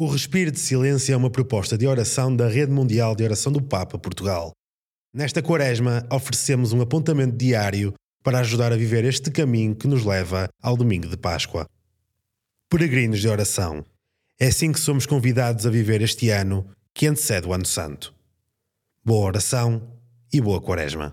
O Respiro de Silêncio é uma proposta de oração da Rede Mundial de Oração do Papa Portugal. Nesta quaresma, oferecemos um apontamento diário para ajudar a viver este caminho que nos leva ao domingo de Páscoa. Peregrinos de oração. É assim que somos convidados a viver este ano que antecede o Ano Santo. Boa oração e boa quaresma.